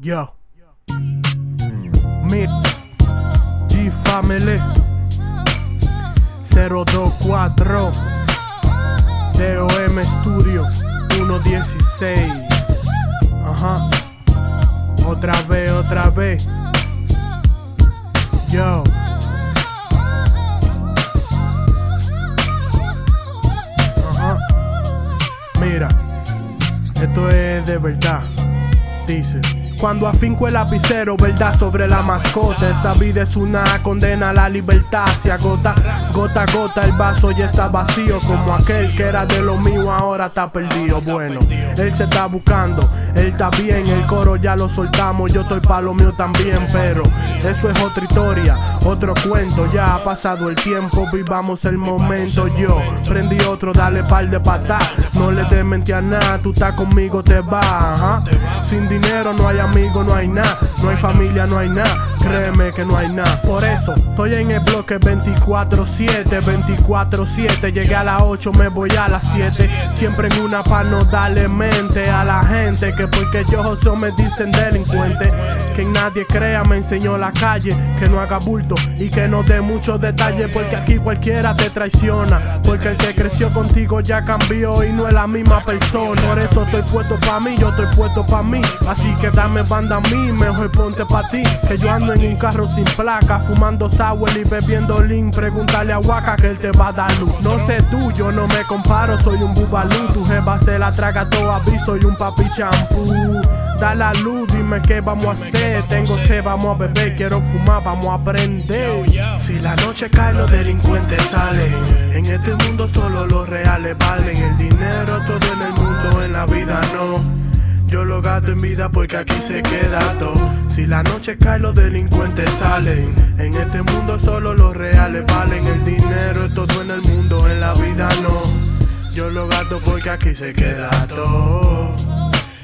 Yo. Mid. G Family. 024. DOM Studio. 116. Ajá. Otra vez, otra vez. Yo. Ajá. Mira. Esto es de verdad. Dice. Cuando afinco el lapicero, verdad sobre la mascota. Esta vida es una condena a la libertad. Se agota, gota a gota, el vaso ya está vacío. Como aquel que era de lo mío, ahora está perdido. Bueno, él se está buscando, él está bien. El coro ya lo soltamos, yo estoy pa' lo mío también. Pero eso es otra historia, otro cuento. Ya ha pasado el tiempo, vivamos el momento. Yo prendí otro, dale par de patas. No le des mente a nada, tú estás conmigo, te vas. Sin dinero no hay amigo, no hay nada. No hay familia, no hay nada. Créeme que no hay nada. Por eso estoy en el bloque 24-7, 24-7. Llegué a las 8, me voy a las 7. Siempre en una pa' no darle mente a la gente. Que porque yo soy me dicen delincuente. Que nadie crea, me enseñó la calle. Que no haga bulto y que no dé muchos detalles. Porque aquí cualquiera te traiciona. Porque el que creció contigo ya cambió y no es la misma persona. Por eso estoy puesto pa' mí, yo estoy puesto pa' mí. Así que dame banda a mí, mejor ponte pa' ti. Que yo ando en un carro sin placa, fumando sour y bebiendo lean. Pregúntale a Waka que él te va a dar luz. No sé tú, yo no me comparo, soy un bubalú. Tu jeva se la traga todo a mí, soy un papi champú. Da la luz, dime qué vamos a hacer. Tengo sed, vamos a beber, quiero fumar, vamos a aprender. Si la noche cae, los delincuentes salen. En este mundo solo los reales valen. El dinero todo en el mundo, en la vida no. Yo lo gasto en vida porque aquí se queda todo. Si la noche cae, los delincuentes salen. En este mundo solo los reales valen. El dinero es todo en el mundo, en la vida no. Yo lo gasto porque aquí se queda todo.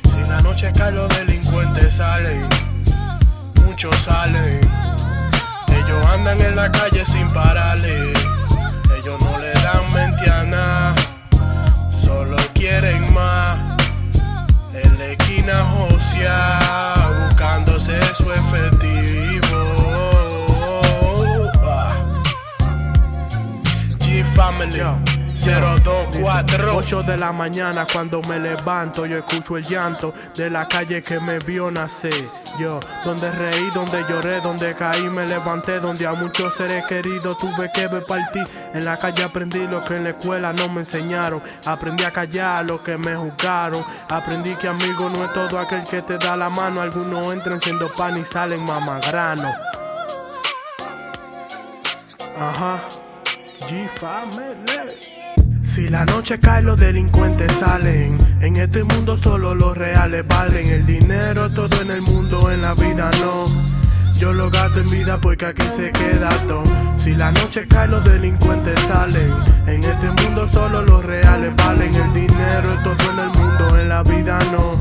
Si la noche cae, los delincuentes salen. Muchos salen. Ellos andan en la calle sin pararle. Family 024 8 de la mañana cuando me levanto Yo escucho el llanto de la calle que me vio nacer. Yo, donde reí, donde lloré, donde caí, me levanté Donde a muchos seres queridos tuve que ver partir. En la calle aprendí lo que en la escuela no me enseñaron. Aprendí a callar lo que me juzgaron. Aprendí que amigo no es todo aquel que te da la mano. Algunos entran siendo pan y salen mamagrano. Ajá Si la noche cae, los delincuentes salen. En este mundo solo los reales valen. El dinero todo en el mundo, en la vida no. Yo lo gasto en vida porque aquí se queda todo. Si la noche cae, los delincuentes salen. En este mundo solo los reales valen. El dinero todo en el mundo, en la vida no.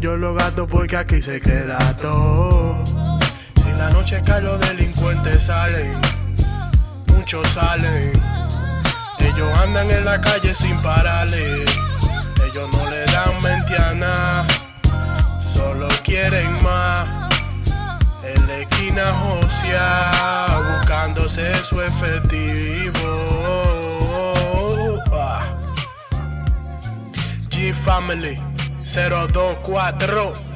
Yo lo gasto porque aquí se queda todo. Si la noche cae, los delincuentes salen. Muchos salen. Ellos andan en la calle sin pararle. Ellos no le dan mente a nada. Solo quieren más. En la esquina josia, buscándose su efectivo. G Family 024